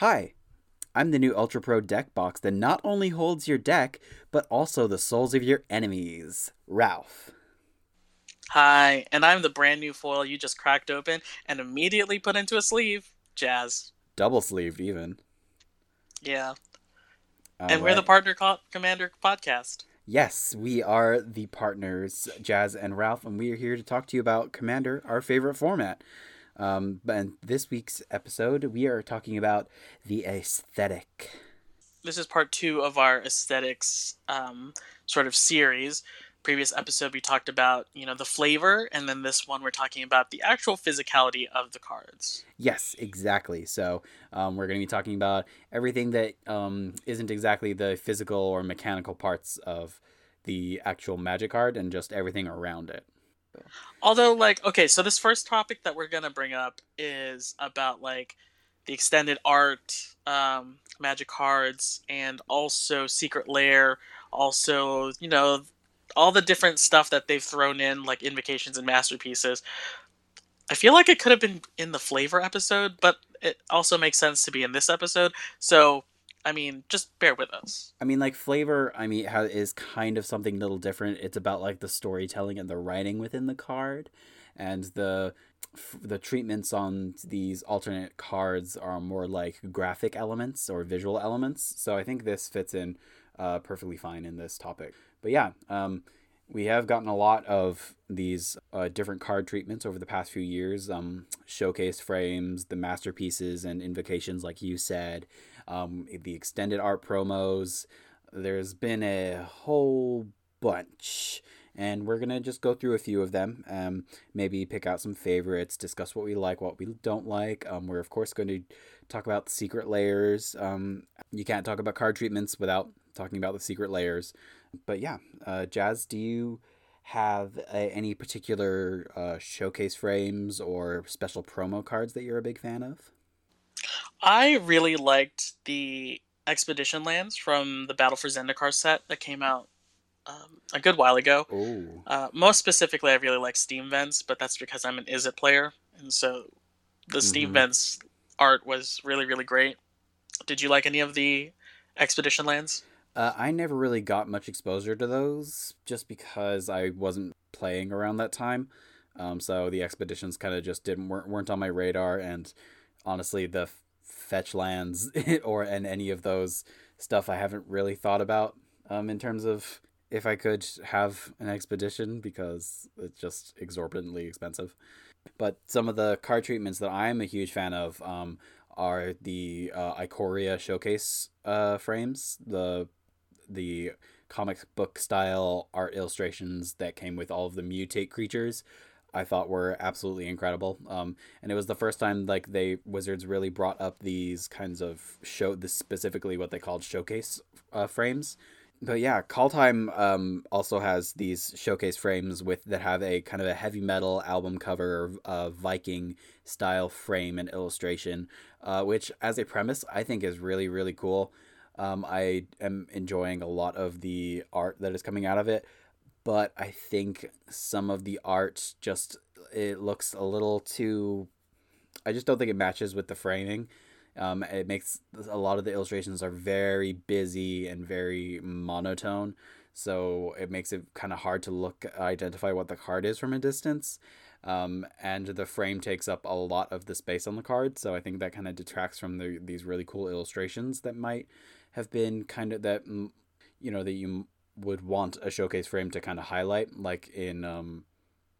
Hi, I'm the new Ultra Pro deck box that not only holds your deck, but also the souls of your enemies. Ralph. Hi, and I'm the brand new foil you just cracked open and immediately put into a sleeve. Jazz. Double sleeved, even. Yeah. All and we're the. Partner Co- Commander podcast. Yes, we are the partners, Jazz and Ralph, and we are here to talk to you about Commander, our favorite format. Um, and this week's episode, we are talking about the aesthetic. This is part two of our aesthetics um, sort of series. Previous episode we talked about you know the flavor, and then this one we're talking about the actual physicality of the cards. Yes, exactly. So um, we're going to be talking about everything that um, isn't exactly the physical or mechanical parts of the actual magic card and just everything around it. Although, like, okay, so this first topic that we're gonna bring up is about like the extended art, um, magic cards, and also Secret Lair. Also, you know, all the different stuff that they've thrown in, like invocations and masterpieces. I feel like it could have been in the flavor episode, but it also makes sense to be in this episode. So, I mean, just bear with us. I mean, like flavor. I mean, is kind of something a little different. It's about like the storytelling and the writing within the card, and the the treatments on these alternate cards are more like graphic elements or visual elements. So I think this fits in uh, perfectly fine in this topic. But yeah, um, we have gotten a lot of these uh, different card treatments over the past few years. Um, showcase frames, the masterpieces and invocations, like you said, um, the extended art promos. There's been a whole bunch, and we're gonna just go through a few of them. Um, maybe pick out some favorites, discuss what we like, what we don't like. Um, we're of course going to talk about the Secret Lairs. Um, you can't talk about card treatments without talking about the Secret Lairs. But yeah, uh, Jazz, do you have uh, any particular uh, showcase frames or special promo cards that you're a big fan of? I really liked the expedition lands from the Battle for Zendikar set that came out um, a good while ago. Oh, Uh, most specifically, I really like Steam Vents, but that's because I'm an Izzet player, and so the Steam Mhm. Vents art was really, really great. Did you like any of the expedition lands? Uh, I never really got much exposure to those just because I wasn't playing around that time. Um, so the expeditions kind of just didn't weren't, weren't on my radar, and honestly, the fetch lands or and any of those stuff I haven't really thought about um, in terms of if I could have an expedition because it's just exorbitantly expensive. But some of the card treatments that I'm a huge fan of um, are the uh, Ikoria showcase uh, frames, the the comic book style art illustrations that came with all of the mutate creatures. I thought were absolutely incredible. Um, and it was the first time like they Wizards really brought up these kinds of show specifically what they called showcase uh, frames. But yeah, Kaldheim um, also has these showcase frames with that have a kind of a heavy metal album cover, uh, Viking style frame and illustration, uh, which as a premise I think is really really cool. Um, I am enjoying a lot of the art that is coming out of it, but I think some of the art just it looks a little too. I just don't think it matches with the framing. Um, it makes a lot of the illustrations are very busy and very monotone, so it makes it kind of hard to look identify what the card is from a distance. Um, and the frame takes up a lot of the space on the card, so I think that kind of detracts from the, these really cool illustrations that might have been kind of that you know that you would want a showcase frame to kind of highlight like in um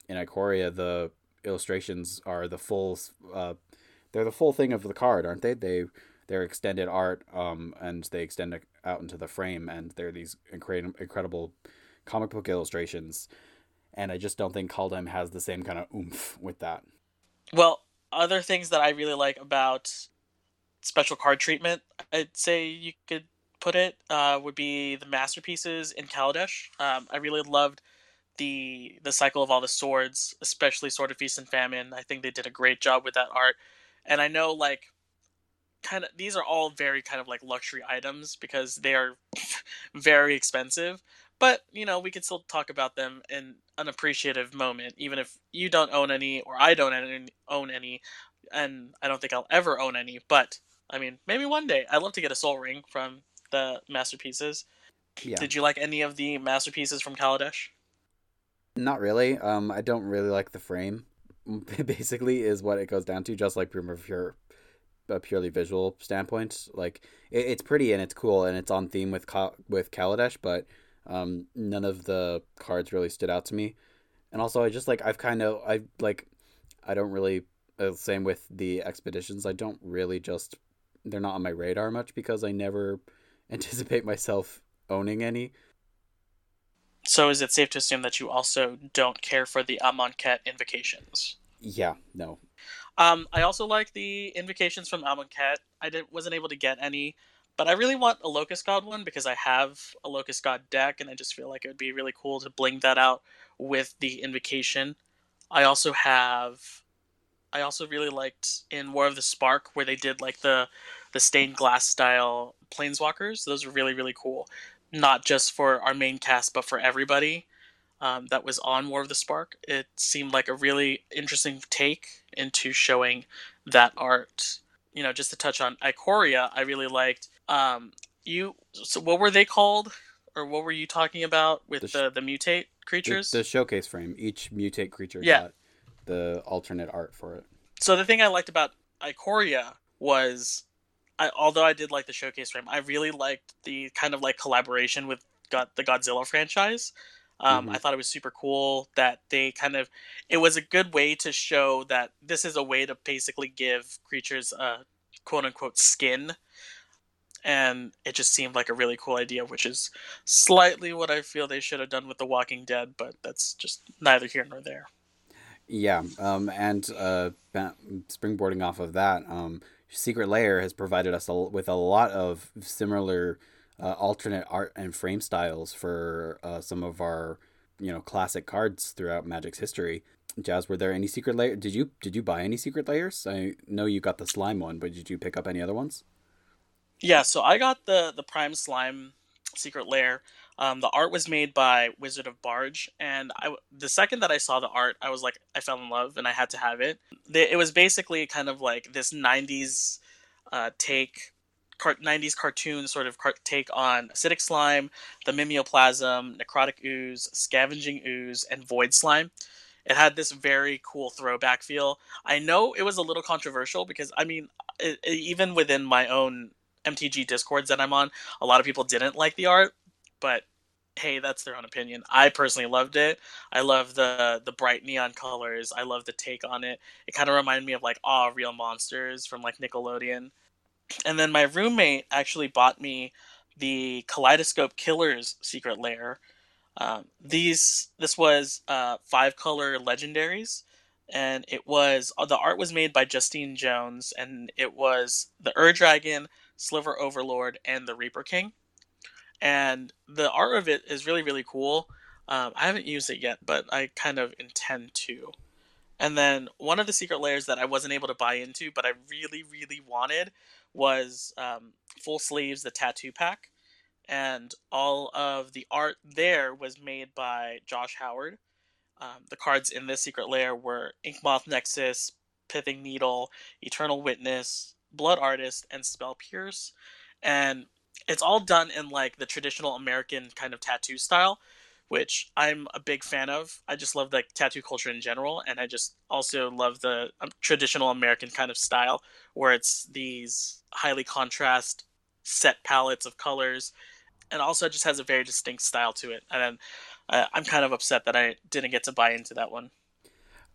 in Ikoria the illustrations are the full uh they're the full thing of the card aren't they? They they're extended art um and they extend out into the frame and they're these incredible incredible comic book illustrations and I just don't think Kaldheim has the same kind of oomph with that. Well, other things that I really like about special card treatment, I'd say you could put it, uh, would be the masterpieces in Kaladesh. Um, I really loved the the cycle of all the swords, especially Sword of Feast and Famine. I think they did a great job with that art. And I know like kind of these are all very kind of like luxury items because they are very expensive but you know we can still talk about them in an appreciative moment even if you don't own any or i don't own any and i don't think i'll ever own any but i mean maybe one day. I'd love to get a Sol Ring from the masterpieces. Yeah. did you like any of the masterpieces from kaladesh? Not really. Um i don't really like the frame. Basically is what it goes down to just like from a pure a purely visual standpoint. Like it, it's pretty and it's cool and it's on theme with with kaladesh but um, none of the cards really stood out to me, and also I just like I've kind of I like I don't really uh, same with the expeditions. I don't really just they're not on my radar much because I never anticipate myself owning any. So is it safe to assume that you also don't care for the Amonkhet invocations? Yeah, no. Um, I also like the invocations from Amonkhet. I didn't wasn't able to get any but I really want a Locust God one because I have a Locust God deck, and I just feel like it would be really cool to bling that out with the Invocation. I also have. I also really liked in War of the Spark where they did like the the stained glass style planeswalkers. Those were really really cool, not just for our main cast but for everybody um, that was on War of the Spark. It seemed like a really interesting take into showing that art. You know, just to touch on Ikoria, I really liked um, you so what were they called, or what were you talking about with the the, the mutate creatures? The, the, showcase frame. Each mutate creature yeah. got the alternate art for it. So the thing I liked about Ikoria was, I although I did like the showcase frame, I really liked the kind of like collaboration with got the Godzilla franchise. Um, mm-hmm. I thought it was super cool that they kind of, it was a good way to show that this is a way to basically give creatures a quote unquote skin and it just seemed like a really cool idea, which is slightly what I feel they should have done with The Walking Dead, but that's just neither here nor there. Yeah, um, and uh, springboarding off of that, um, Secret Lair has provided us a, with a lot of similar uh, alternate art and frame styles for uh, some of our you know classic cards throughout Magic's history. Jazz, were there any Secret Lair? Did you did you buy any Secret Lairs? I know you got the slime one, but did you pick up any other ones? Yeah, so I got the the Prime Slime Secret Lair. Um, the art was made by Wizard of Barge, and I the second that I saw the art, I was like, I fell in love, and I had to have it. It was basically kind of like this '90s uh, take, car- '90s cartoon sort of car- take on acidic slime, the mimeoplasm, necrotic ooze, scavenging ooze, and void slime. It had this very cool throwback feel. I know it was a little controversial because I mean, it, it, even within my own MTG discords that I'm on, a lot of people didn't like the art, but hey, that's their own opinion. I personally loved it. I love the the bright neon colors. I love the take on it. It kind of reminded me of like Ah Real Monsters from like Nickelodeon. And then my roommate actually bought me the Kaleidoscope Killers Secret Lair. Um, these this was uh, five color legendaries, and it was uh, the art was made by Justine Jones, and it was the Ur Dragon, Sliver Overlord, and the Reaper King. And the art of it is really, really cool. Um, I haven't used it yet, but I kind of intend to. And then one of the Secret Lairs that I wasn't able to buy into, but I really, really wanted, was um, Full Sleeves, the tattoo pack. And all of the art there was made by Josh Howard. Um, the cards in this Secret Lair were Inkmoth Nexus, Pithing Needle, Eternal Witness, Blood Artist, and Spell Pierce. And it's all done in like the traditional American kind of tattoo style, which I'm a big fan of. I just love like tattoo culture in general, and I just also love the um, traditional American kind of style where it's these highly contrast set palettes of colors, and also it just has a very distinct style to it. And uh, I'm kind of upset that I didn't get to buy into that one.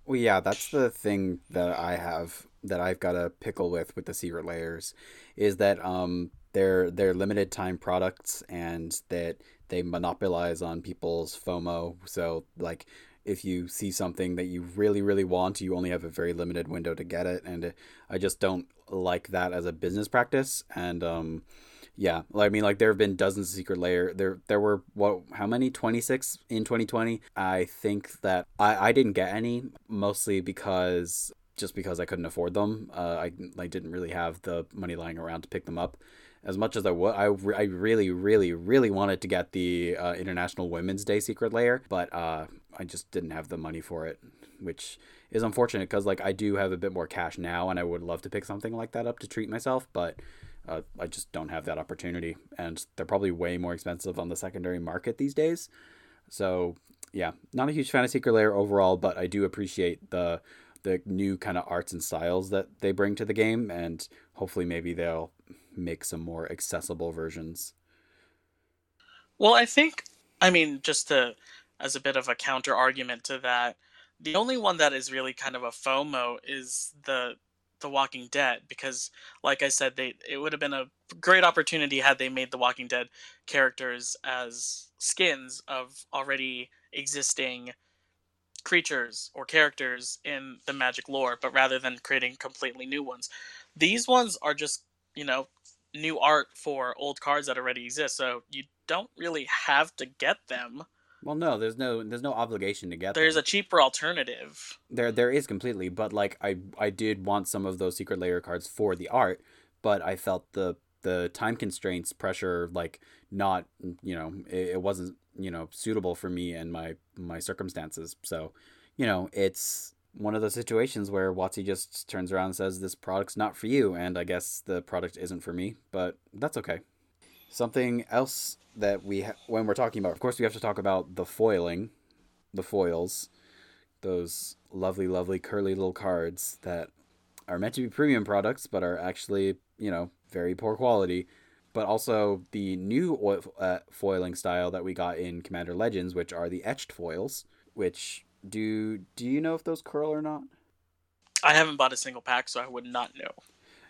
Well, yeah, that's the thing that I have that I've got a pickle with with the Secret Lairs is that um they're they're limited time products and that they monopolize on people's FOMO. So like if you see something that you really really want, you only have a very limited window to get it, and I just don't like that as a business practice. And um, yeah, I mean, like there have been dozens of Secret Lair. There, there were what? How many? Twenty six in twenty twenty. I think that I I didn't get any mostly because just because I couldn't afford them. Uh, I I didn't really have the money lying around to pick them up. As much as I would, I, I really, really, really wanted to get the uh, International Women's Day Secret Lair, but uh, I just didn't have the money for it, which is unfortunate because like I do have a bit more cash now, and I would love to pick something like that up to treat myself, but uh, I just don't have that opportunity, and they're probably way more expensive on the secondary market these days. So yeah, not a huge fan of Secret Lair overall, but I do appreciate the the new kind of arts and styles that they bring to the game, and hopefully maybe they'll make some more accessible versions. Well, I think, I mean, just to as a bit of a counter argument to that, the only one that is really kind of a FOMO is the the Walking Dead because, like I said, they it would have been a great opportunity had they made the Walking Dead characters as skins of already existing creatures or characters in the magic lore, but rather than creating completely new ones. These ones are just, you know, new art for old cards that already exist. So you don't really have to get them. Well, no, there's no there's no obligation to get them There's them. a cheaper alternative. There there is completely, but like I I did want some of those Secret Lair cards for the art, but I felt the the time constraints pressure like not you know it, it wasn't you know suitable for me and my my circumstances. So, you know, it's one of those situations where WotC just turns around and says this product's not for you, and I guess the product isn't for me, but that's okay. Something else that we ha- when we're talking about, of course, we have to talk about the foiling, the foils, those lovely, lovely curly little cards that are meant to be premium products, but are actually you know very poor quality but also the new oil, uh, foiling style that we got in Commander Legends, which are the etched foils. Which do do you know if those curl or not? I haven't bought a single pack, so I would not know.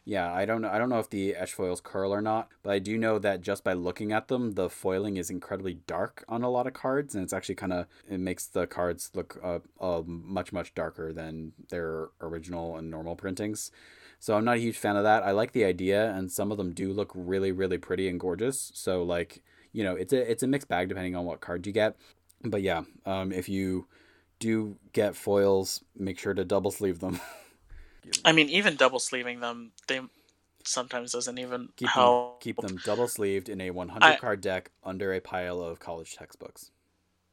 Yeah, I don't know. I don't know if the etched foils curl or not, but I do know that just by looking at them, the foiling is incredibly dark on a lot of cards, and it's actually kind of it makes the cards look uh, uh, much much darker than their original and normal printings. So I'm not a huge fan of that. I like the idea, and some of them do look really, really pretty and gorgeous. So like, you know, it's a it's a mixed bag depending on what card you get. But yeah, um, if you do get foils, make sure to double sleeve them. I mean, even double sleeving them, they sometimes doesn't even keep help. Them, keep them double sleeved in a 100 I- card deck under a pile of college textbooks.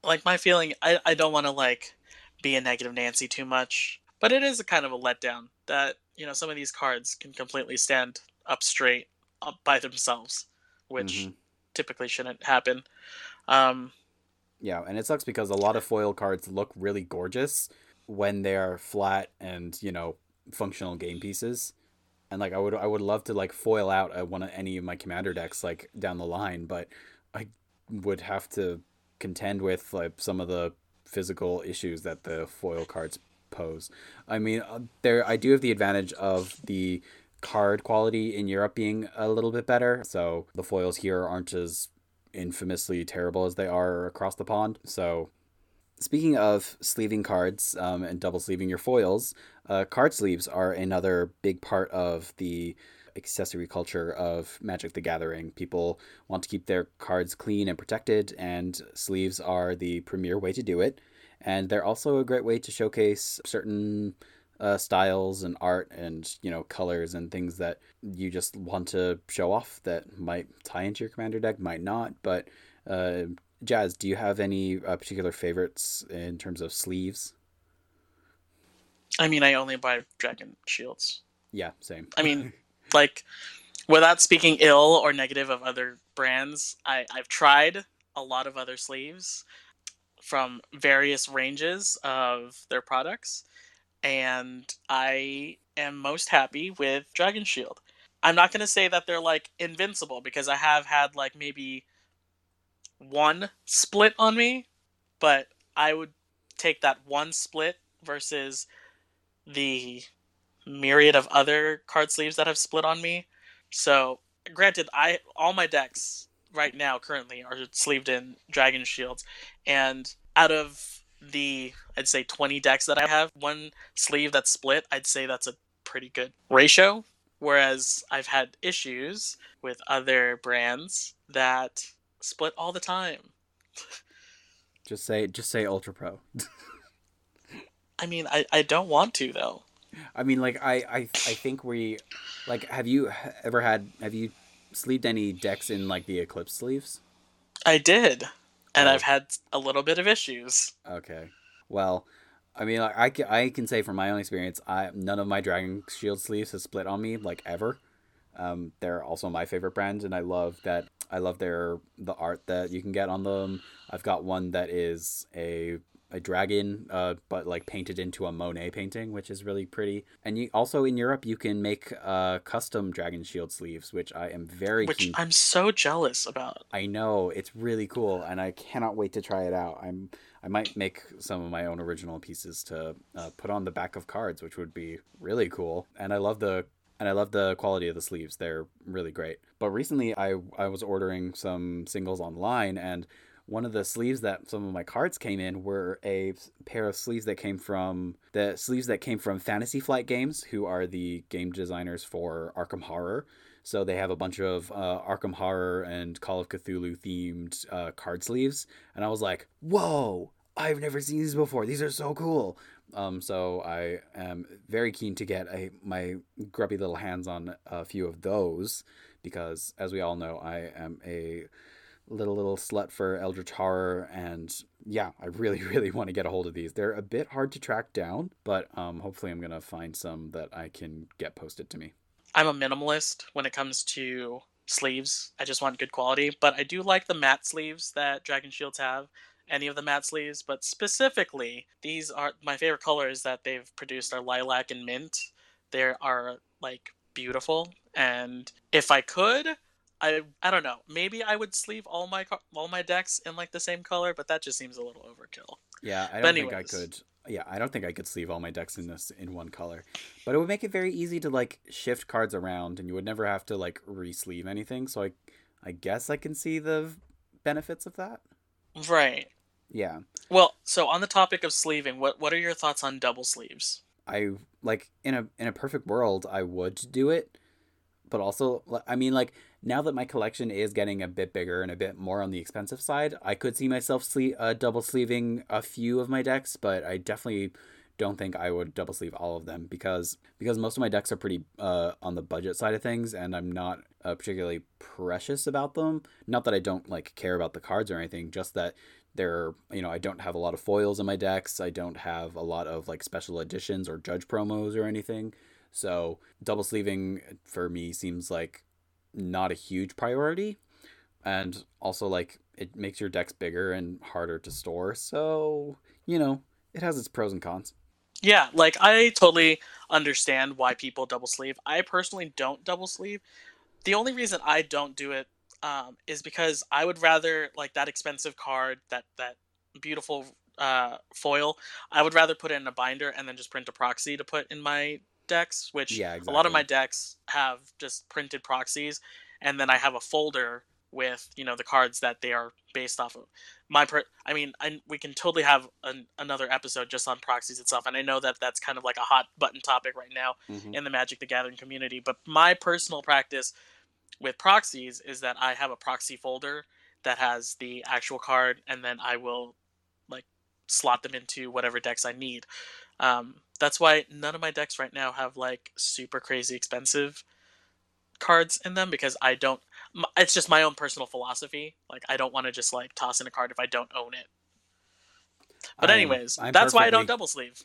Like my feeling, I I don't want to like be a negative Nancy too much, but it is a kind of a letdown that you know some of these cards can completely stand up straight up by themselves, which Mhm. typically shouldn't happen. Um, Yeah, and it sucks because a lot of foil cards look really gorgeous when they're flat and you know functional game pieces. And like I would, I would love to like foil out one of any of my commander decks like down the line, but I would have to contend with like some of the physical issues that the foil cards pose. I mean, uh, there I do have the advantage of the card quality in Europe being a little bit better, so the foils here aren't as infamously terrible as they are across the pond. So, speaking of sleeving cards um, and double sleeving your foils, uh, card sleeves are another big part of the accessory culture of Magic the Gathering. People want to keep their cards clean and protected, and sleeves are the premier way to do it. And they're also a great way to showcase certain uh, styles and art and you know colors and things that you just want to show off that might tie into your commander deck, might not. But uh, Jazz, do you have any uh, particular favorites in terms of sleeves? I mean, I only buy Dragon Shields. Yeah, same. I mean, like, without speaking ill or negative of other brands, I, I've tried a lot of other sleeves from various ranges of their products, and I am most happy with Dragon Shield. I'm not going to say that they're like invincible because I have had like maybe one split on me, but I would take that one split versus the myriad of other card sleeves that have split on me. So, granted, I all my decks right now currently are sleeved in Dragon Shields, and out of the I'd say 20 decks that I have, one sleeve that's split, I'd say that's a pretty good ratio. Whereas I've had issues with other brands that split all the time. Just say just say Ultra Pro. I mean, I, I don't want to though. I mean, like I, I, I think we, like, have you ever had? Have you sleeved any decks in like the Eclipse sleeves? I did, and Oh. I've had a little bit of issues. Okay. Well, I mean, like, I can, I can say from my own experience, I none of my Dragon Shield sleeves has split on me like ever. Um, they're also my favorite brand, and I love that. I love their the art that you can get on them. I've got one that is a a dragon, uh, but like painted into a Monet painting, which is really pretty. And you also in Europe you can make uh custom Dragon Shield sleeves, which I am very Which keen. I'm so jealous about. I know it's really cool, and I cannot wait to try it out. I'm I might make some of my own original pieces to uh, put on the back of cards, which would be really cool. And I love the and I love the quality of the sleeves; they're really great. But recently, I I was ordering some singles online, and one of the sleeves that some of my cards came in were a pair of sleeves that came from the sleeves that came from Fantasy Flight Games, who are the game designers for Arkham Horror. So they have a bunch of uh, Arkham Horror and Call of Cthulhu themed uh, card sleeves, and I was like, "Whoa! I've never seen these before. These are so cool." Um, so I am very keen to get a my grubby little hands on a few of those because, as we all know, I am a little little slut for Eldritch Horror, and yeah, I really really want to get a hold of these. They're a bit hard to track down, but um, hopefully I'm gonna find some that I can get posted to me. I'm a minimalist when it comes to sleeves. I just want good quality, but I do like the matte sleeves that Dragon Shields have. Any of the matte sleeves, but specifically, these are my favorite colors that they've produced are lilac and mint. They are like beautiful, and if I could, I I don't know, maybe I would sleeve all my all my decks in like the same color, but that just seems a little overkill. Yeah, I don't think I could. Yeah, I don't think I could sleeve all my decks in this in one color, but it would make it very easy to like shift cards around, and you would never have to like re-sleeve anything. So I, I guess I can see the benefits of that. Right. Yeah, Well, so on the topic of sleeving, what what are your thoughts on double sleeves? I like in a in a perfect world I would do it, but also I mean like now that my collection is getting a bit bigger and a bit more on the expensive side, I could see myself sle- uh, double sleeving a few of my decks, but I definitely don't think I would double sleeve all of them because because most of my decks are pretty uh, on the budget side of things, and I'm not uh, particularly precious about them. Not that I don't like care about the cards or anything, just that they're you know I don't have a lot of foils in my decks. I don't have a lot of like special editions or judge promos or anything. So double sleeving for me seems like not a huge priority, and also like it makes your decks bigger and harder to store. So you know it has its pros and cons. Yeah, like I totally understand why people double sleeve. I personally don't double sleeve. The only reason I don't do it um, is because I would rather like that expensive card, that that beautiful uh, foil. I would rather put it in a binder and then just print a proxy to put in my decks. Which Yeah, a lot of my decks have just printed proxies, and then I have a folder with you know the cards that they are based off of. My per, I mean, I, we can totally have an, another episode just on proxies itself, and I know that that's kind of like a hot button topic right now Mhm. in the Magic the Gathering community. But my personal practice with proxies is that I have a proxy folder that has the actual card, and then I will like slot them into whatever decks I need. Um, that's why none of my decks right now have like super crazy expensive cards in them because I don't. It's just my own personal philosophy. Like I don't want to just like toss in a card if I don't own it. But I'm- anyways, I'm that's why I don't double sleeve.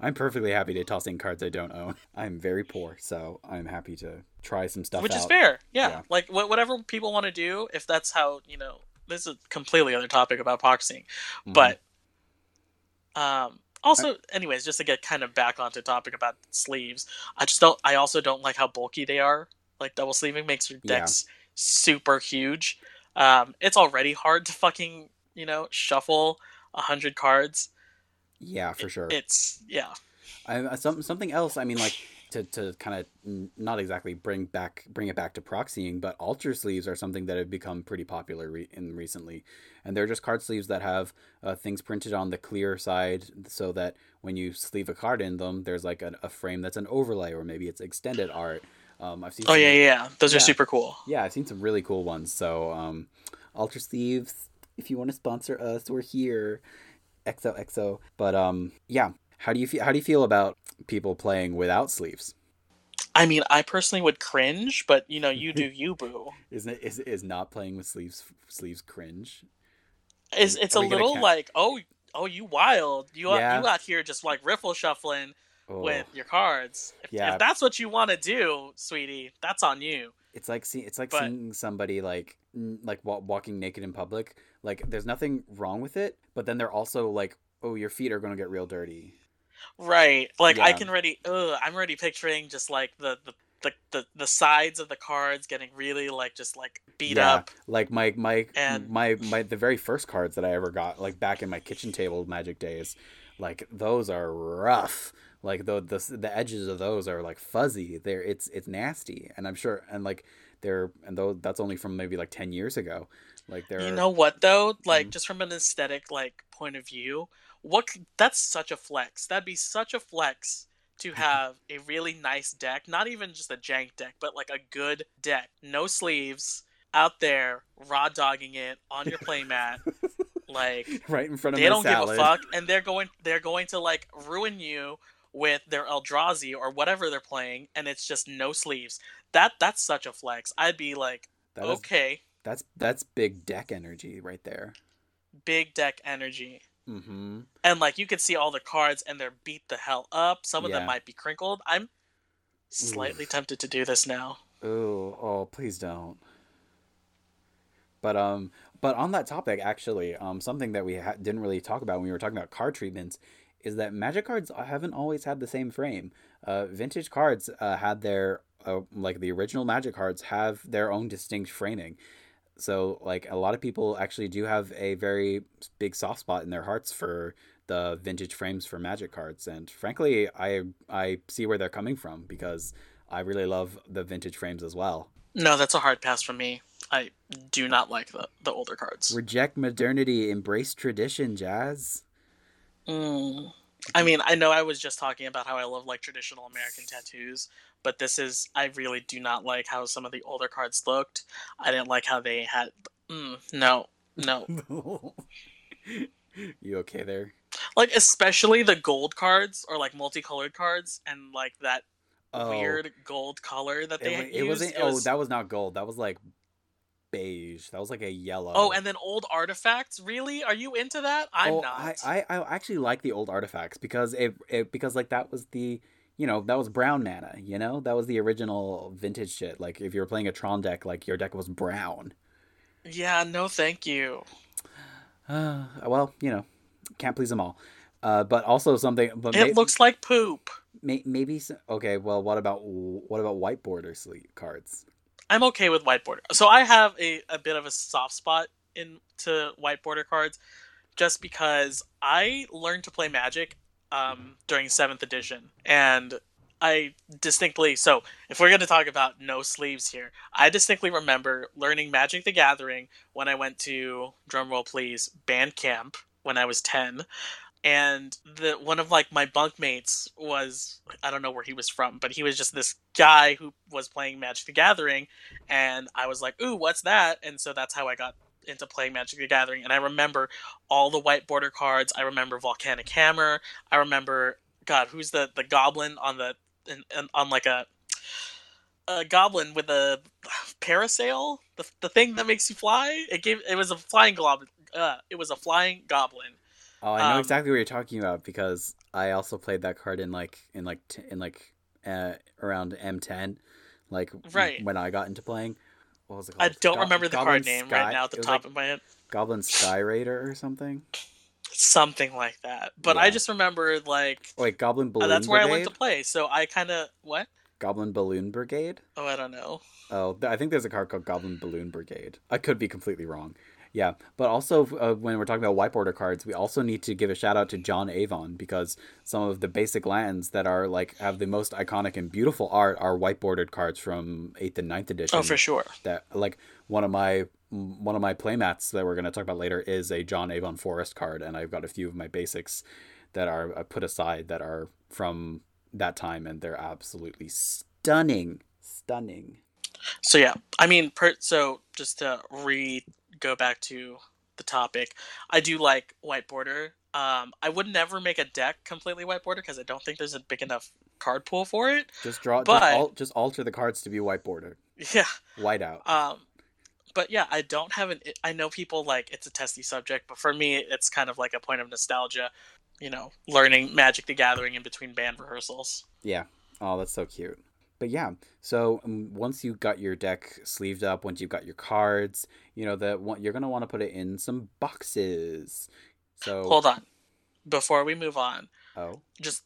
I'm perfectly happy to toss in cards I don't own. I'm very poor, so I'm happy to try some stuff which out. is fair yeah, Yeah. like wh- whatever people want to do if that's how you know this is a completely other topic about boxing Mhm. but um also anyways just to get kind of back onto topic about sleeves i just don't i also don't like how bulky they are like double sleeving makes your Yeah. decks super huge um it's already hard to fucking you know shuffle a hundred cards yeah, for sure. it's yeah I, I- some something else. I mean, like to, to kind of not exactly bring back bring it back to proxying, but alter sleeves are something that have become pretty popular re- in recently, and they're just card sleeves that have uh, things printed on the clear side, so that when you sleeve a card in them, there's like a, a frame that's an overlay, or maybe it's extended art. Um, I've seen. oh some- yeah yeah, yeah. those are super cool yeah, I've seen some really cool ones. So, um, Alter Sleeves, if you want to sponsor us, we're here. XOXO. But um, yeah, How do you feel? How do you feel about people playing without sleeves? I mean, I personally would cringe, but you know, you do you, boo. Isn't it? Is is not playing with sleeves sleeves cringe? It's it's a little like, oh, oh, you wild, you out- Yeah. you out here just like riffle shuffling Oh, with your cards. If, Yeah. if that's what you want to do, sweetie, that's on you. it's like see, it's like but- seeing somebody like like walking naked in public. Like there's nothing wrong with it, but then they're also like, oh, your feet are gonna get real dirty. Right. Like I can already ugh, I'm already picturing just like the the, the the the sides of the cards getting really like just like beat Yeah, up. Like my my And- my my the very first cards that I ever got, like back in my kitchen table magic days, like those are rough. Like the the the edges of those are like fuzzy. They're it's it's nasty, and I'm sure and like they're and though that's only from maybe like ten years ago. Like they're You know what though? Like Mhm. just from an aesthetic like point of view, what that's such a flex. That'd be such a flex to mm-hmm. have a really nice deck, not even just a jank deck, but like a good deck. No sleeves out there raw dogging it on your playmat. like right in front of they don't salad. give a fuck and they're going they're going to like ruin you with their Eldrazi or whatever they're playing and it's just no sleeves. That that's such a flex. I'd be like, That is, okay, that's that's big deck energy right there. big deck energy. Mm-hmm. and like you can see all the cards and they're beat the hell up some of Yeah. them might be crinkled i'm slightly tempted to do this now Oh, oh, please don't. But um, but on that topic, actually, um, something that we ha- didn't really talk about when we were talking about card treatments is that Magic cards haven't always had the same frame. Uh, vintage cards uh, had their uh, like the original Magic cards have their own distinct framing. So like a lot of people actually do have a very big soft spot in their hearts for the vintage frames for Magic cards, and frankly, I I see where they're coming from because I really love the vintage frames as well. no that's a hard pass for me i do not like the, the older cards Reject modernity, embrace tradition, Jazz. mm. i mean i know i was just talking about how i love like traditional american tattoos but this is i really do not like how some of the older cards looked i didn't like how they had mm, no no you okay there? like especially the gold cards or like multicolored cards and like that Oh, weird gold color that they It, it used. wasn't. It Oh, that was not gold. That was like beige. That was like a yellow. Oh, and then old artifacts. Really? Are you into that? I'm Oh, not. I, I I actually like the old artifacts because it, it because like that was the you know that was brown mana. You know that was the original vintage shit. Like if you were playing a Tron deck, like your deck was brown. Yeah, no, thank you. Uh, well, you know, can't please them all. Uh, but also something. But It may- looks like poop. may, maybe s- okay. Well, what about what about white border sleeve cards? I'm okay with white border. So I have a, a bit of a soft spot into white border cards, just because I learned to play Magic um, during seventh edition, and I distinctly so if we're going to talk about no sleeves here, I distinctly remember learning Magic the Gathering when I went to drumroll please band camp when I was ten. And the one of like my bunkmates was I don't know where he was from, but he was just this guy who was playing Magic the Gathering, and I was like, "Ooh, what's that?" And so that's how I got into playing Magic the Gathering. And I remember all the white border cards. I remember Volcanic Hammer. I remember God, who's the the goblin on the in, in, on like a a goblin with a parasail, the, the thing that makes you fly. It gave it was a flying goblin. Uh, it was a flying goblin. Oh, I know Um, exactly what you're talking about because I also played that card in like in like t- in like uh, around M10, like Right. when I got into playing. What was it I don't Go- remember the Goblin card name Sky- right now at the top like of my head. Goblin Sky Raider or something. Something like that. But I just remember like wait, Goblin uh, Balloon that's where Brigade. I went to play. So I kind of what? Goblin Balloon Brigade. Oh, I don't know. Oh, th- I think there's a card called Goblin Balloon Brigade. I could be completely wrong. Yeah, but also uh, when we're talking about white border cards, we also need to give a shout out to John Avon because some of the basic lands that are like have the most iconic and beautiful art are white bordered cards from eighth and 9th edition. Oh, for sure. That like one of my one of my playmats that we're going to talk about later is a John Avon Forest card, and I've got a few of my basics that are uh, put aside that are from that time, and they're absolutely stunning, stunning. So yeah, I mean, per, so just to re go back to the topic, I do like white border. Um, I would never make a deck completely white border because I don't think there's a big enough card pool for it. Just draw. But- just, al- just alter the cards to be white bordered. Yeah. White out. Um, but yeah, I don't have an. I know people like it's a testy subject, but for me, it's kind of like a point of nostalgia. You know, learning Magic the Gathering in between band rehearsals. Yeah. Oh, that's so cute. But yeah, so um, once you got your deck sleeved up, once you've got your cards, you know that you're gonna want to put it in some boxes. So Hold on, before we move on, oh, just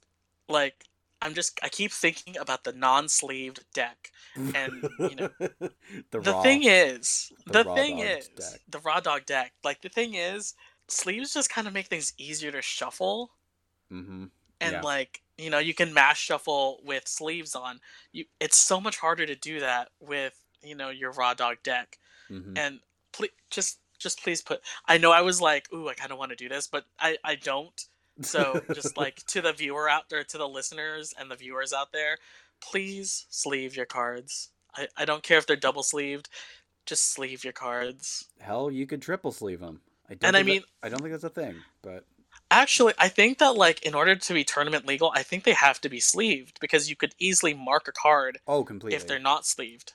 like I'm just I keep thinking about the non-sleeved deck. And, you know, the, the raw. thing is, the the, thing is, deck. the raw dog deck. Like the thing is, sleeves just kind of make things easier to shuffle. Mhm. and Yeah. like you know you can mash shuffle with sleeves on. You it's so much harder to do that with you know your raw dog deck. Mhm. and please just just please put i know i was like ooh i kind of want to do this but i i don't. So just like to the viewer out there to the listeners and the viewers out there please sleeve your cards. I i don't care if they're double sleeved just sleeve your cards. Hell, you could triple sleeve them. I don't And I think that- mean- I don't think that's a thing, but Actually, I think that like in order to be tournament legal, I think they have to be sleeved because you could easily mark a card oh, completely. if they're not sleeved.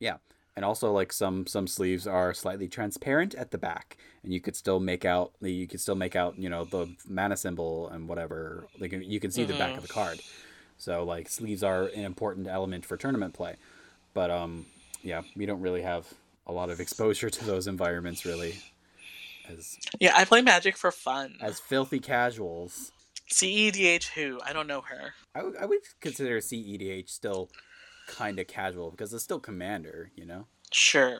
Yeah, and also like some some sleeves are slightly transparent at the back and you could still make out you could still make out you know the mana symbol and whatever like you can see the back of the card so like sleeves are an important element for tournament play but um yeah we don't really have a lot of exposure to those environments really as Yeah, I play Magic for fun. as filthy casuals CEDH who? I don't know her. I would- consider cedh still kind of casual because it's still commander you know Sure.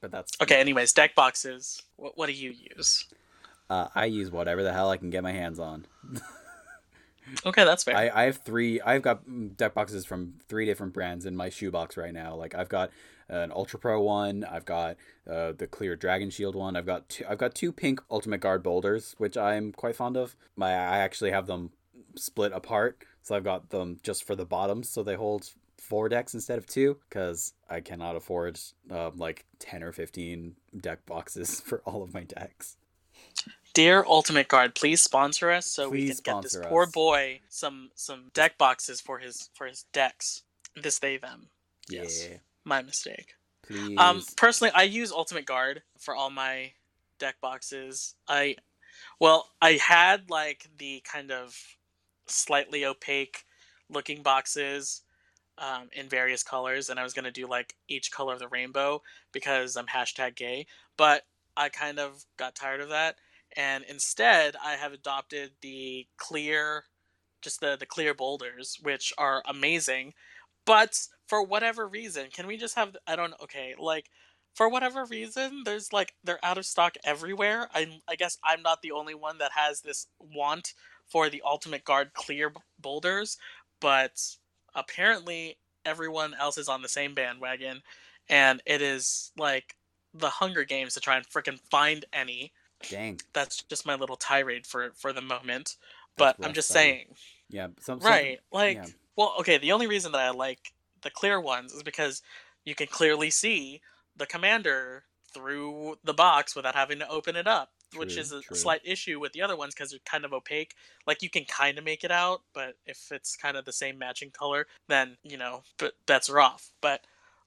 but that's Okay, anyways, deck boxes. What, what do you use? uh, i use whatever the hell i can get my hands on Okay, that's fair. I, I have three. I've got mm, deck boxes from three different brands in my shoebox right now. Like I've got an Ultra Pro one. I've got uh, the clear Dragon Shield one. I've got two. I've got two pink Ultimate Guard boulders, which I'm quite fond of. My I actually have them split apart, so I've got them just for the bottoms, so they hold four decks instead of two, because I cannot afford uh, like ten or fifteen deck boxes for all of my decks. Dear Ultimate Guard, please sponsor us so we can get this sponsor poor boy some some deck boxes for his for his decks. This they them. Yes. Yeah, My mistake. please. Um, personally, I use Ultimate Guard for all my deck boxes. I, well, I had like the kind of slightly opaque looking boxes um, in various colors, and I was gonna do like each color of the rainbow because I'm hashtag gay. But I kind of got tired of that, and instead I have adopted the clear, just the the clear boulders, which are amazing. But for whatever reason, can we just have? I don't. Okay, like for whatever reason, there's like they're out of stock everywhere. I I guess I'm not the only one that has this want for the Ultimate Guard clear boulders, but apparently everyone else is on the same bandwagon, and it is like the Hunger Games to try and freaking find any. dang. That's just my little tirade for for the moment. But I'm just buddy. saying, Yeah, some, some- right? Like, yeah. well, okay. The only reason that I like the clear ones is because you can clearly see the commander through the box without having to open it up, which is a true. slight issue with the other ones because they're kind of opaque. Like you can kind of make it out, but if it's kind of the same matching color, then you know, but bets are off. But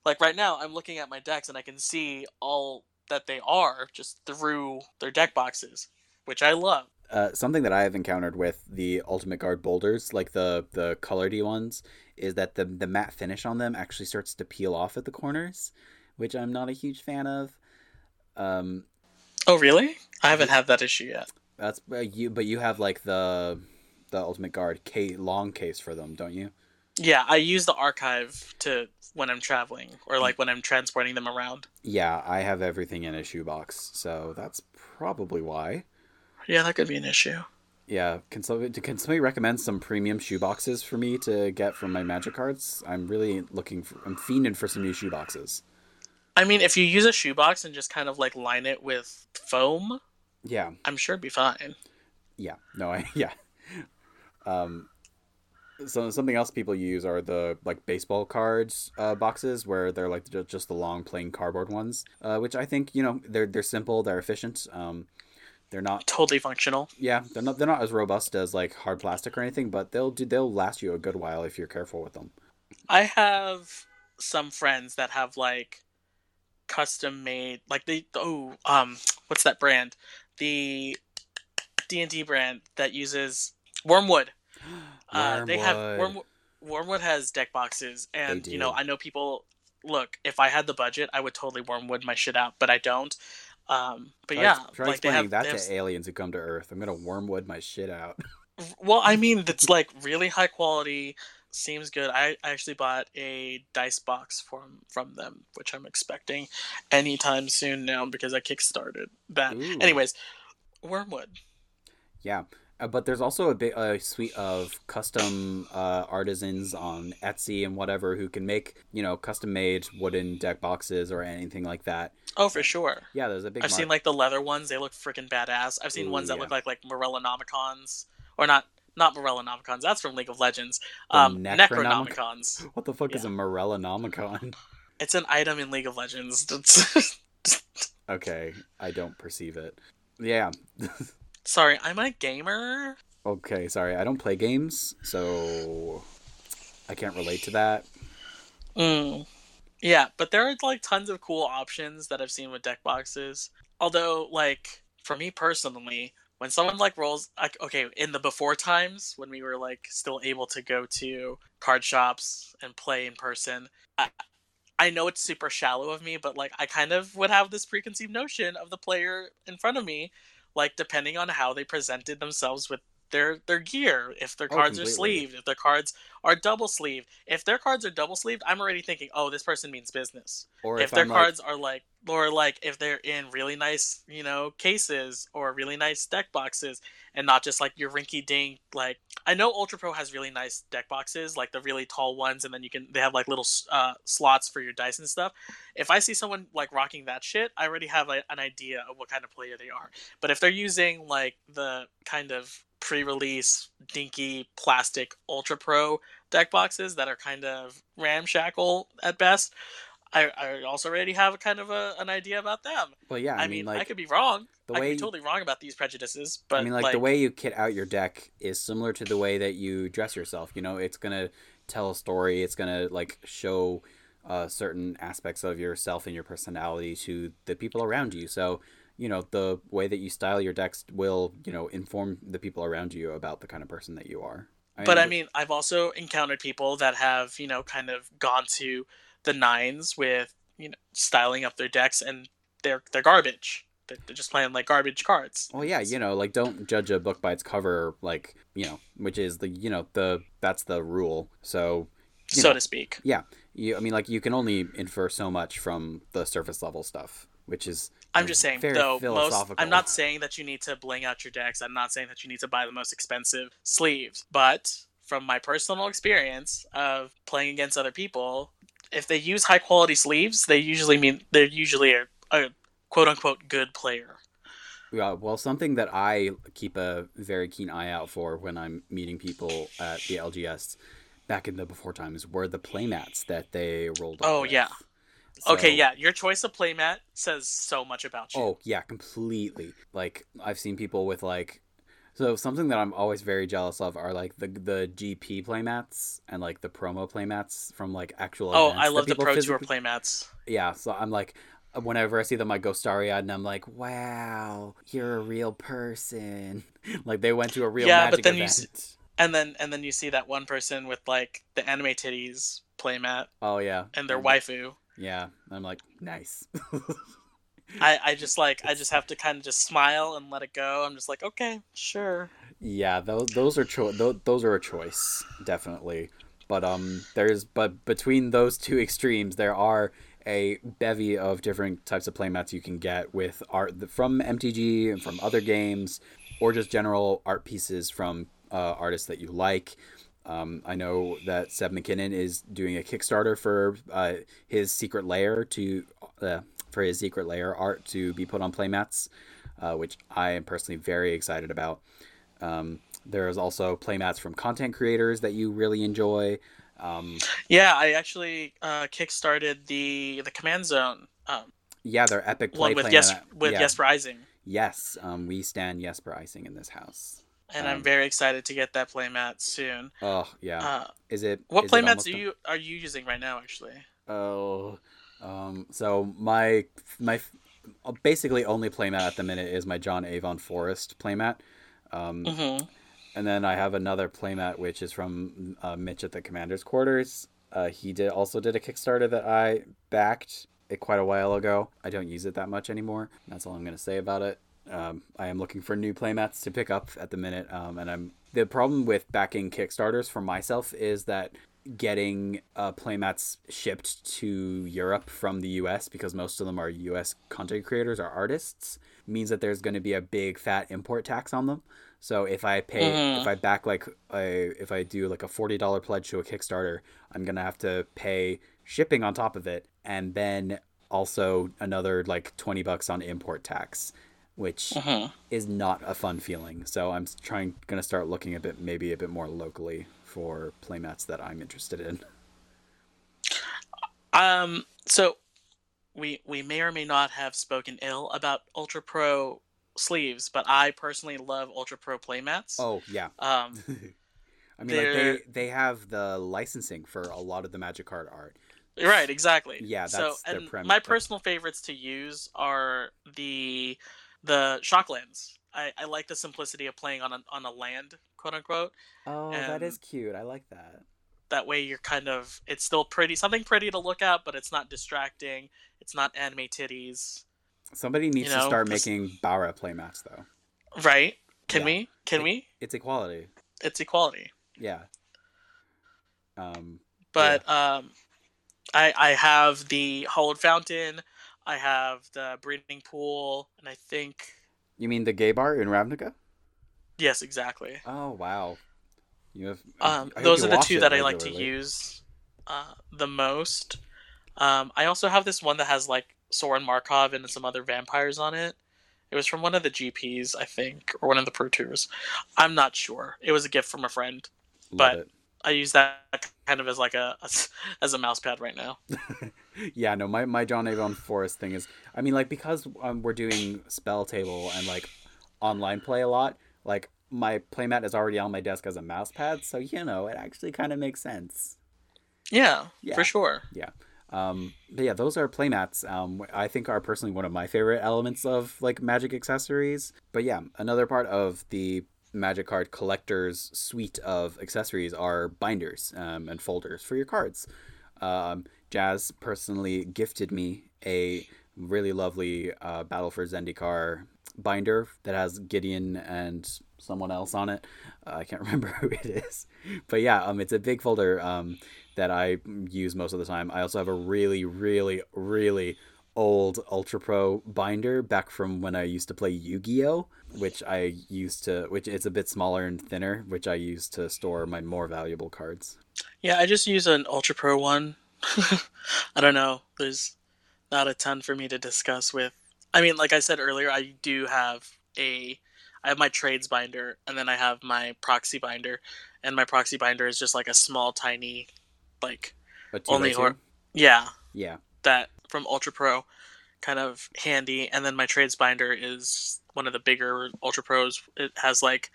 like right now, I'm looking at my decks and I can see all that they are just through their deck boxes, which I love. Uh, something that I have encountered with the Ultimate Guard boulders, like the the colored ones, is that the the matte finish on them actually starts to peel off at the corners, which I'm not a huge fan of. Um, Oh, really? I haven't had that issue yet. that's uh, you, but you have like the the Ultimate Guard ca- long case for them, don't you? Yeah, I use the Arkive to when I'm traveling or like when I'm transporting them around. Yeah, I have everything in a shoebox, so that's probably why. Yeah, that could be an issue. Yeah, can somebody can somebody recommend some premium shoe boxes for me to get from my Magic cards? I'm really looking for. I'm fiending for some new shoe boxes. I mean, if you use a shoebox and just kind of like line it with foam, Yeah, I'm sure it'd be fine. yeah, no, I yeah. Um, so something else people use are the like baseball cards uh, boxes where they're like just the long plain cardboard ones, uh, which I think you know they're they're simple, they're efficient. Um, They're not totally functional. Yeah, they're not they're not as robust as like hard plastic or anything, but they'll do they'll last you a good while if you're careful with them. I have some friends that have like custom made like they oh um what's that brand? The d&d brand that uses Wyrmwood. Uh, they have Wyrmwood. Wyrmwood has deck boxes and you know i know people look if i had the budget i would totally Wyrmwood my shit out but i don't um but try, yeah try like explaining they have, that to have, aliens who come to earth i'm gonna Wyrmwood my shit out well i mean it's like really high quality seems good. I actually bought a dice box from from them, which I'm expecting anytime soon now because I kickstarted that. Ooh. Anyways, Wyrmwood. Yeah, but there's also a big a suite of custom uh, artisans on Etsy and whatever who can make you know custom made wooden deck boxes or anything like that. Oh, for sure. Yeah, there's a big. I've mar- seen like the leather ones; they look freaking badass. I've seen Ooh, ones that yeah. look like like Morellonomicons, or not not Morella Nomicons. That's from League of Legends. Um, Necronomic- Necronomicons. What the fuck is a Yeah. Morellonomicon? It's an item in League of Legends. Okay, I don't perceive it. Yeah. Sorry, I'm a gamer. Okay, sorry, I don't play games, so I can't relate to that. Mm. Yeah, but there are like tons of cool options that I've seen with deck boxes. Although, like for me personally, when someone like rolls, like okay, in the before times when we were like still able to go to card shops and play in person, I, I know it's super shallow of me, but like I kind of would have this preconceived notion of the player in front of me, like depending on how they presented themselves with their their gear. If their Oh, cards are sleeved, if their cards are double sleeved. If their cards are double sleeved, I'm already thinking, oh, this person means business. Or if, their I'm like- cards are like, or like if they're in really nice, you know, cases or really nice deck boxes, and not just like your rinky dink. Like I know Ultra Pro has really nice deck boxes, like the really tall ones, and then you can they have like little uh, slots for your dice and stuff. If I see someone like rocking that shit, I already have a, an idea of what kind of player they are. But if they're using like the kind of pre-release dinky plastic ultra pro deck boxes that are kind of ramshackle at best i, I also already have a kind of a, an idea about them well, yeah, i, I, mean, like i could be wrong the i could way- be totally wrong about these prejudices but I mean, like, the way you kit out your deck is similar to the way that you dress yourself. You know, it's gonna tell a story. It's gonna like show uh, certain aspects of yourself and your personality to the people around you. So, you know, the way that you style your decks will, you know, inform the people around you about the kind of person that you are. but i mean i've also encountered people that have you know kind of gone to the nines with you know styling up their decks and they're they're garbage they're, they're just playing like garbage cards Well, yeah, you know, like don't judge a book by its cover, like you know, which is the you know the that's the rule. So so know, to speak yeah, you I mean, like you can only infer so much from the surface level stuff, which is I'm just saying, though. Most. I'm not saying that you need to bling out your decks. I'm not saying that you need to buy the most expensive sleeves. But from my personal experience of playing against other people, if they use high quality sleeves, they usually mean they're usually a, a quote unquote good player. Yeah, well, something that I keep a very keen eye out for when I'm meeting people at the LGS back in the before times were the playmats that they rolled. Oh, with. Yeah. Okay, yeah, your choice of playmat says so much about you. Oh yeah, completely. Like I've seen people with like so something that I'm always very jealous of are like the the GP playmats and like the promo playmats from like actual Oh, I love the Pro Tour physically- playmats. Yeah, so I'm like whenever I see them I go starry eyed and I'm like, Wow, you're a real person. like they went to a real Yeah, magic but then you event. s- And then and then you see that one person with like the anime titties playmat Oh yeah. and their Mm, waifu. Yeah. I'm like, nice. I, I just like I just have to kind of just smile and let it go. I'm just like, okay, sure. Yeah, those those are cho- those, those are a choice, definitely. But um, there's but between those two extremes, there are a bevy of different types of playmats you can get with art from MTG and from other games, or just general art pieces from uh, artists that you like. Um, I know that Seb McKinnon is doing a Kickstarter for uh, his secret lair to uh, for his secret lair art to be put on playmats, uh, which I am personally very excited about. Um, there's also playmats from content creators that you really enjoy. Um, Yeah, I actually uh, kickstarted the the Command Zone um, yeah, they're epic play one with. Yes with yeah, Yes Rising. Yes, um, we stand Jesper Ejsing in this house. And I'm Um, very excited to get that playmat soon. Oh yeah. Uh, is it what is playmats are you are you using right now? Actually, Oh, um, so my my uh, basically only playmat at the minute is my John Avon Forest playmat. Um, hmm And then I have another playmat which is from uh, Mitch at the Commander's Quarters. Uh, he did also did a Kickstarter that I backed it quite a while ago. I don't use it that much anymore. That's all I'm gonna say about it. Um, I am looking for new playmats to pick up at the minute, um, and I'm the problem with backing Kickstarters for myself is that getting uh, playmats shipped to Europe from the US because most of them are US content creators or artists means that there's going to be a big fat import tax on them. So if I pay, Mhm. if I back like a, if I do like a forty dollar pledge to a Kickstarter, I'm gonna have to pay shipping on top of it, and then also another like twenty bucks on import tax, which hmm is not a fun feeling. So I'm trying gonna start looking a bit maybe a bit more locally for playmats that I'm interested in. Um, so we we may or may not have spoken ill about Ultra Pro sleeves, but I personally love Ultra Pro playmats. Oh yeah. Um, I mean, like they they have the licensing for a lot of the Magic Card art. right, exactly. Yeah, so their and premise, my personal favorites to use are the the Shocklands. I, I like the simplicity of playing on a on a land, quote unquote. Oh, that is cute. I like that. That way you're kind of it's still pretty something pretty to look at, but it's not distracting. It's not anime titties. Somebody needs you to start this- making Bara playmats though. Right? Can Yeah. we? Can It- we? It's equality. It's equality. Yeah. Um. But um, I I have the hallowed fountain. I have the breeding pool, and I think You mean the gay bar in Ravnica? yes, exactly. Oh wow. You have. Um, those you are the two that I like to use uh, the most. Um, I also have this one that has like Sorin Markov and some other vampires on it. It was from one of the GPs, I think, or one of the Pro Tours. I'm not sure. It was a gift from a friend. Love but- it. I use that kind of as like a as a mouse pad right now. yeah, no, my, my John Avon Forest thing is, I mean, like, because um, we're doing SpellTable and, like, online play a lot, like, my playmat is already on my desk as a mouse pad, so, you know, it actually kind of makes sense. Yeah, Yeah. for sure. Yeah. Um, but yeah, those are playmats. Um, I think are personally one of my favorite elements of, like, magic accessories. But yeah, another part of the Magic Card Collector's suite of accessories are binders um, and folders for your cards. Um, Jazz personally gifted me a really lovely uh, Battle for Zendikar binder that has Gideon and someone else on it. Uh, I can't remember who it is, but yeah, um, it's a big folder um, that I use most of the time. I also have a really, really, really old Ultra Pro binder back from when I used to play Yu-Gi-Oh, which I used to, which it's a bit smaller and thinner, which I use to store my more valuable cards. Yeah, I just use an Ultra Pro one. I don't know. There's not a ton for me to discuss with. I mean, like I said earlier, I do have a I have my trades binder and then I have my proxy binder and my proxy binder is just like a small tiny like Only hor- yeah, yeah, that from Ultra Pro kind of handy and then my trades binder is one of the bigger Ultra Pros. It has like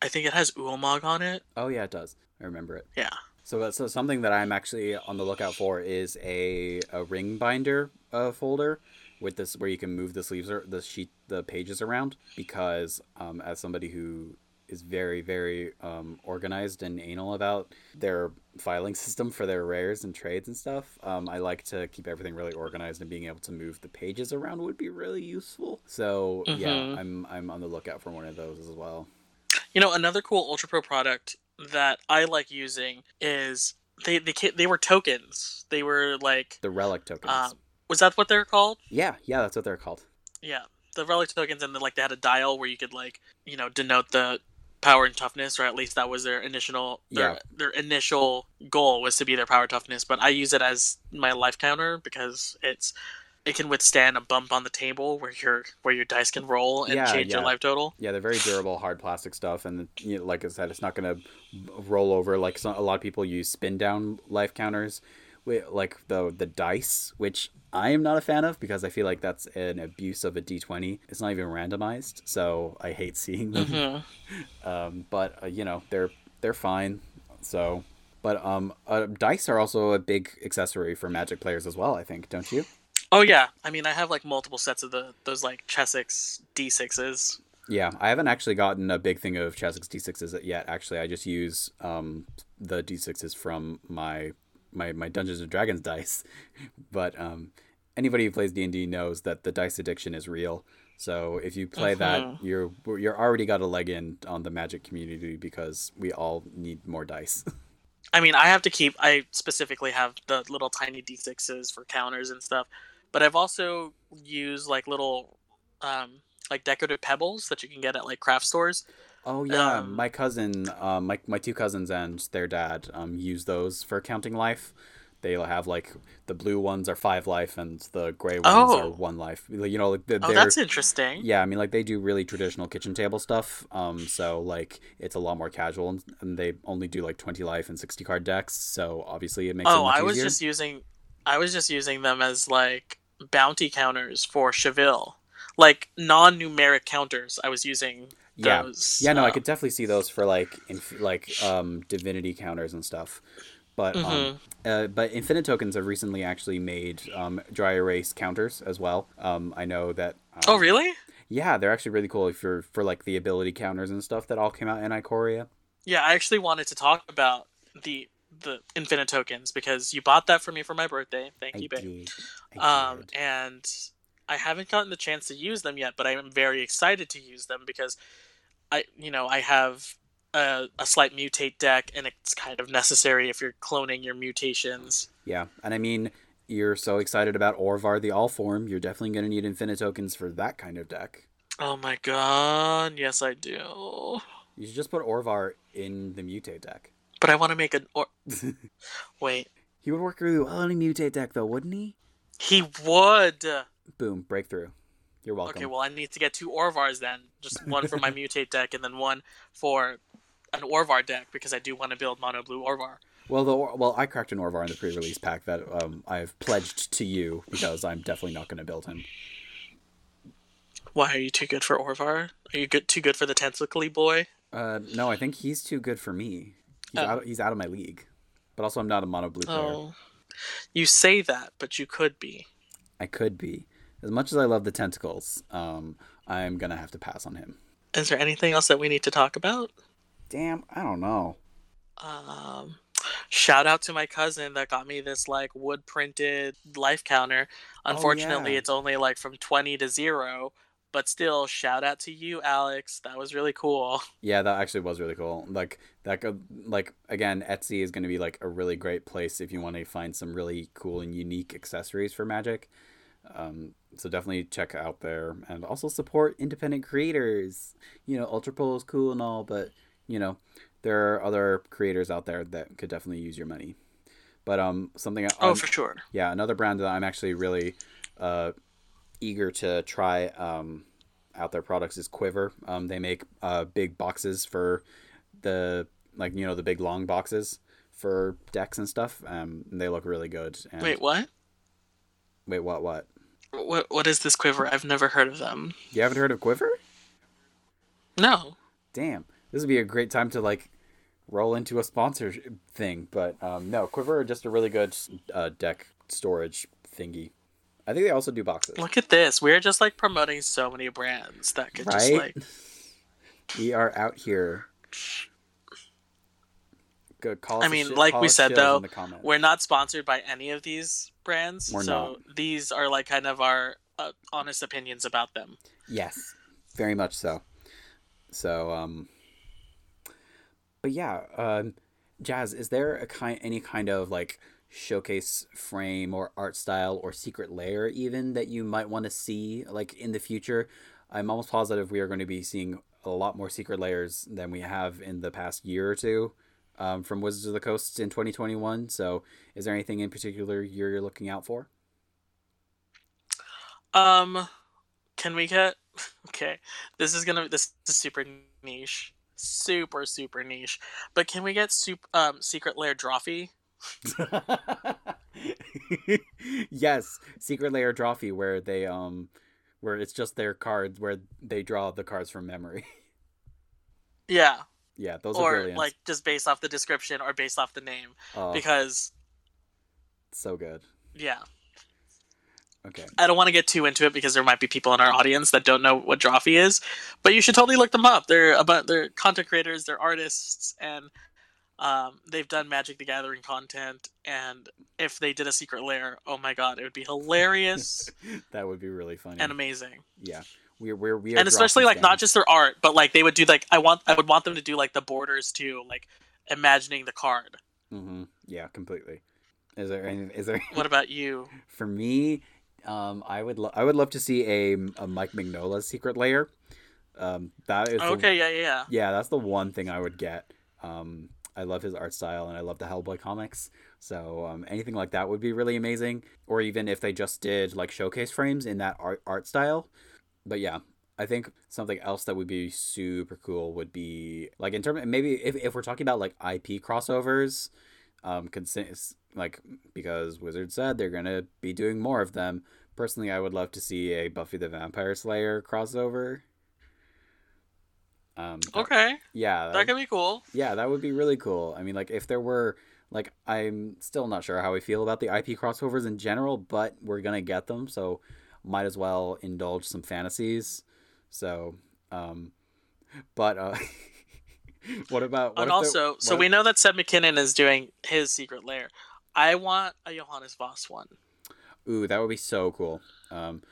I think it has Ulamog on it. oh yeah, it does. I remember it. Yeah. So, uh, so something that I'm actually on the lookout for is a, a ring binder uh, folder with this where you can move the sleeves or the sheet the pages around because um, as somebody who is very very um, organized and anal about their filing system for their rares and trades and stuff um, i like to keep everything really organized and being able to move the pages around would be really useful so yeah Mhm. i'm i'm on the lookout for one of those as well You know, another cool Ultra Pro product that I like using is they they they were tokens. They were like the relic tokens um, was that what they're called? yeah yeah that's what they're called Yeah, the relic tokens, and then like they had a dial where you could like you know denote the power and toughness, or at least that was their initial their Yeah. their initial goal was to be their power toughness. But I use it as my life counter because it's it can withstand a bump on the table where your where your dice can roll and Yeah, change your life total. Yeah, they're very durable, hard plastic stuff, and you know, like I said, it's not going to roll over. Like so, a lot of people use spin down life counters, like the the dice, which I am not a fan of because I feel like that's an abuse of a d20. It's not even randomized, so I hate seeing them. Mm-hmm. um, but uh, you know they're they're fine. So, but um, uh, dice are also a big accessory for Magic players as well. I think, don't you? Oh yeah, I mean I have like multiple sets of the those like Chessex D6s. Yeah, I haven't actually gotten a big thing of Chessex D6s yet. Actually, I just use um, the D6s from my my my Dungeons and Dragons dice, but um, anybody who plays D and D knows that the dice addiction is real. So if you play that, mm-hmm. you're you're already got a leg in on the Magic community because we all need more dice. I mean, I have to keep. I specifically have the little tiny d6s for counters and stuff, but I've also used like little, um, like decorative pebbles that you can get at like craft stores. Oh yeah, um, my cousin, um, my my two cousins and their dad um use those for counting life. They'll have like the blue ones are five life and the gray ones oh. are one life. You know, like oh, that's interesting. Yeah, I mean, like they do really traditional kitchen table stuff. Um, so like it's a lot more casual, and, and they only do like twenty life and sixty card decks. So obviously it makes. Oh, it I was just using, I was just using them as like bounty counters for Chevill, like non-numeric counters. I was using yeah. Yeah, no, I could definitely see those for like in like um divinity counters and stuff. But um, mm-hmm. um, uh, but Infinite Tokens have recently actually made um, dry erase counters as well. Um, I know that. Um, oh really? Yeah, they're actually really cool for for like the ability counters and stuff that all came out in Ikoria. Yeah, I actually wanted to talk about the the Infinite Tokens because you bought that for me for my birthday. Thank I you, babe. Um, and I haven't gotten the chance to use them yet, but I am very excited to use them because I, you know, I have a, a slight mutate deck, and it's kind of necessary if you're cloning your mutations. Yeah, and I mean, you're so excited about Orvar the All Form, you're definitely going to need Infinite Tokens for that kind of deck. Oh my god, yes I do. You should just put Orvar in the mutate deck. But I want to make an or. Wait. He would work really well in a mutate deck, though, wouldn't he? He would. Boom, breakthrough. You're welcome. Okay, well, I need to get two Orvars then. Just one for my mutate deck, and then one for an Orvar deck because I do want to build mono blue Orvar. Well, the well, I cracked an Orvar in the pre-release pack that um, I've pledged to you because I'm definitely not going to build him. Why are you too good for Orvar? Are you good too good for the Tentacly boy? Uh, no, I think he's too good for me. He's, oh. out, he's out of my league. But also, I'm not a mono blue player. Oh. You say that, but you could be. I could be. As much as I love the tentacles, um, I'm gonna have to pass on him. Is there anything else that we need to talk about? Damn, I don't know. Um, shout out to my cousin that got me this like wood printed life counter. Unfortunately, oh, yeah. it's only like from 20 to 0, but still shout out to you Alex. That was really cool. Yeah, that actually was really cool. Like that could like again, Etsy is going to be like a really great place if you want to find some really cool and unique accessories for Magic. Um, so definitely check out there and also support independent creators. You know, Ultra Pro is cool and all, but you know, there are other creators out there that could definitely use your money. But um, something. Oh, um, for sure. Yeah, another brand that I'm actually really uh, eager to try um, out their products is Quiver. Um, they make uh, big boxes for the like you know the big long boxes for decks and stuff. Um, they look really good. And... Wait, what? Wait, what? What? What what is this Quiver? I've never heard of them. You haven't heard of Quiver? No. Damn, this would be a great time to like roll into a sponsor thing, but um, no, Quiver are just a really good uh, deck storage thingy. I think they also do boxes. Look at this. We're just like promoting so many brands that could right? just like we are out here. Good call. I mean, shit, like we said though, we're not sponsored by any of these brands. We're so not. these are like kind of our uh, honest opinions about them. Yes, very much so. So, um, but yeah, um, Jazz, is there a kind any kind of like showcase frame or art style or secret lair even that you might want to see like in the future? I'm almost positive we are going to be seeing a lot more secret lairs than we have in the past year or two um, from Wizards of the Coast in 2021. So, is there anything in particular you're looking out for? Um, can we get okay? This is gonna this is super niche, super super niche. But can we get super um secret lair Drawfee yes, Secret Lair Drawfee, where they um, where it's just their cards, where they draw the cards from memory. Yeah, yeah, those are or brilliant. like just based off the description or based off the name, oh, because so good. yeah, Okay. I don't want to get too into it because there might be people in our audience that don't know what Drawfee is, but you should totally look them up. They're about they're content creators, they're artists, and um, they've done Magic the Gathering content. And if they did a secret lair, oh my god, it would be hilarious that would be really funny. and amazing. yeah, we're we're we are And especially like not just their art, but like they would do like I want I would want them to do like the borders too, like imagining the card. Mm-hmm. Yeah, completely. Is there any? Is there? What about you? For me, um, I would lo- I would love to see a, a Mike Mignola secret lair. Um, that is the- Okay, yeah, yeah, yeah. yeah, that's the one thing I would get. Um, I love his art style and I love the Hellboy comics. So um, anything like that would be really amazing. Or even if they just did like showcase frames in that art art style. But yeah, I think something else that would be super cool would be like in terms maybe if, if we're talking about like IP crossovers, um, like because Wizard said they're gonna be doing more of them. Personally, I would love to see a Buffy the Vampire Slayer crossover. Um, that- Okay, yeah, that could be cool. yeah, that would be really cool. I mean, like if there were like I'm still not sure how I feel about the IP crossovers in general, but we're gonna get them, so might as well indulge some fantasies. So, um, but uh, what about what and also, so we if- know that Seb McKinnon is doing his secret lair. I want a Johannes Voss one. Ooh, that would be so cool. Um,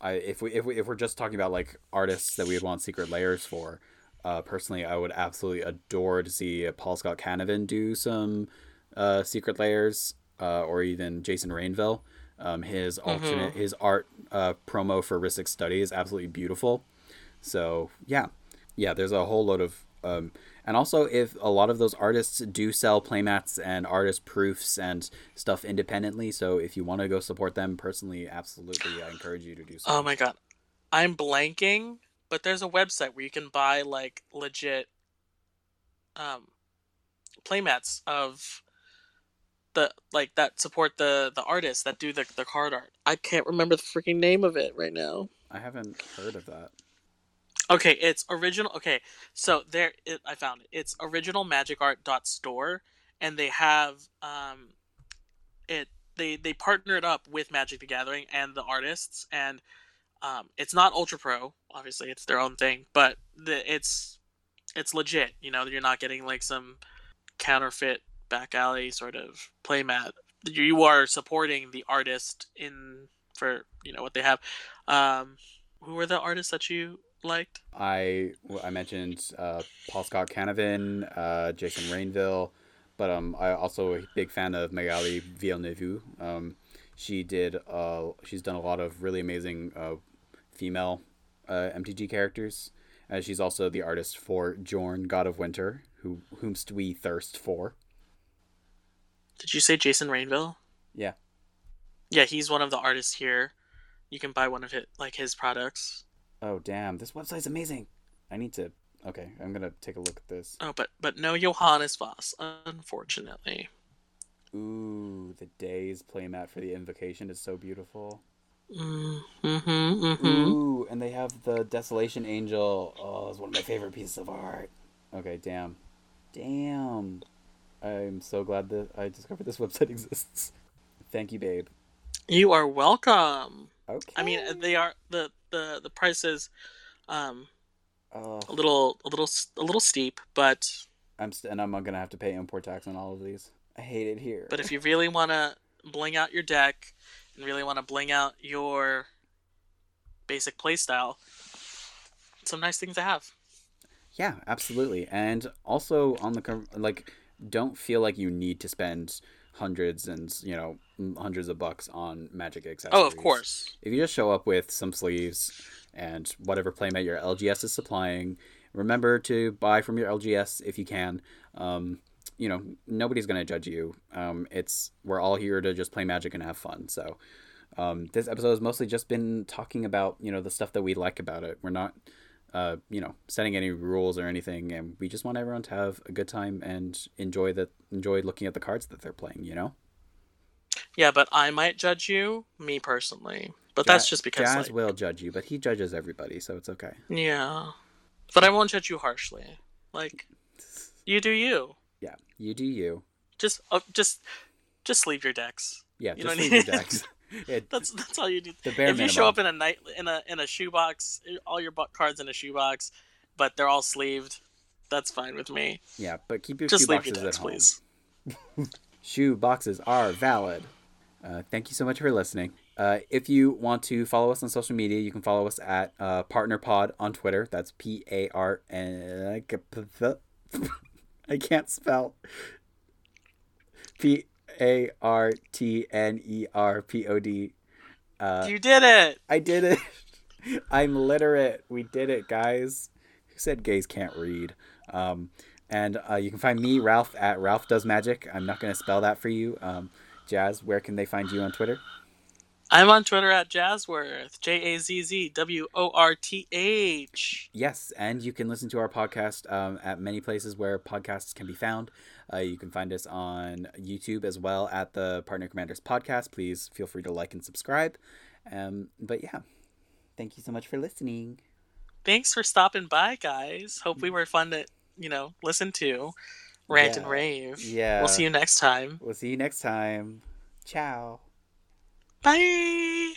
I if we if we if we're just talking about like artists that we would want secret lairs for, uh, personally, I would absolutely adore to see Paul Scott Canavan do some uh, secret lairs, uh, or even Jason Rainville. Um, his alternate his art uh, promo for Rhystic Study is absolutely beautiful. So yeah, yeah. There's a whole load of um, and also if a lot of those artists do sell playmats and artist proofs and stuff independently. So if you want to go support them personally, absolutely, I encourage you to do so. Oh my god, I'm blanking, but there's a website where you can buy like legit um playmats of the like that support the the artists that do the the card art. I can't remember the freaking name of it right now. I haven't heard of that. Okay, it's original. Okay, so there, it, I found it. It's originalmagicart.store, and they have um, it. They they partnered up with Magic the Gathering and the artists, and um, it's not Ultra Pro. Obviously, it's their own thing, but the, it's it's legit. You know, you're not getting like some counterfeit back alley sort of playmat. You are supporting the artist in for you know what they have. Um, who were the artists that you liked? I I mentioned uh, Paul Scott Canavan, uh, Jason Rainville, but um, I also a big fan of Magali Villeneuve. Um, she did uh, she's done a lot of really amazing uh, female uh, MTG characters. Uh, she's also the artist for Jorn, God of Winter, who whomst we thirst for. Did you say Jason Rainville? Yeah. Yeah, he's one of the artists here. You can buy one of it, like his products. Oh damn, this website's amazing. I need to. Okay, I'm gonna take a look at this. Oh, but but no Johannes Voss, unfortunately. Ooh, the day's playmat for the invocation is so beautiful. Mm, mm-hmm, mm-hmm. Ooh, and they have the Desolation Angel. Oh, it's one of my favorite pieces of art. Okay, damn. Damn. I'm so glad that I discovered this website exists. Thank you, babe. You are welcome. Okay. I mean, they are the the the price is um Oh, a little a little a little steep, but I'm st- and I'm gonna have to pay import tax on all of these. I hate it here. but if you really want to bling out your deck and really want to bling out your basic playstyle, some nice things to have. Yeah, absolutely. And also on the like don't feel like you need to spend hundreds and, you know, hundreds of bucks on magic accessories. Oh, of course. If you just show up with some sleeves and whatever playmat your LGS is supplying, remember to buy from your LGS if you can. Um, you know, nobody's going to judge you. Um, it's we're all here to just play magic and have fun. So, um, this episode has mostly just been talking about, you know, the stuff that we like about it. We're not uh, you know, setting any rules or anything, and we just want everyone to have a good time and enjoy the enjoy looking at the cards that they're playing. You know. Yeah, but I might judge you, me personally. But that's just because Jazz like, will judge you, but he judges everybody, so it's okay. yeah. But I won't judge you harshly. Like you do you. Yeah, you do you. Just uh, just just leave your decks. Yeah, You just don't leave need- your decks. It, That's that's all you need. the bare if you show up in a night in a in a shoebox, all your bu- cards in a shoebox, but they're all sleeved, that's fine with me. yeah, but keep your Just shoe leave your boxes decks, at home. please. Shoe boxes are valid. Uh, thank you so much for listening. Uh, if you want to follow us on social media, you can follow us at uh, PartnerPod on Twitter. That's P A R N. I can't spell. P A R T N E R P O D. Uh, you did it. I did it. I'm literate. We did it, guys. Who said gays can't read? Um, and uh, you can find me, Ralph, at Ralph Does Magic. I'm not going to spell that for you. Um, Jazz, where can they find you on Twitter? I'm on Twitter at Jazzworth. J A Z Z W O R T H. Yes, and you can listen to our podcast um, at many places where podcasts can be found. Uh, you can find us on YouTube as well at the Partner Commanders podcast. Please feel free to like and subscribe. Um, but yeah, thank you so much for listening. Thanks for stopping by, guys. Hope we were fun to, you know, listen to. Rant and rave. Yeah. We'll see you next time. We'll see you next time. Ciao. Bye.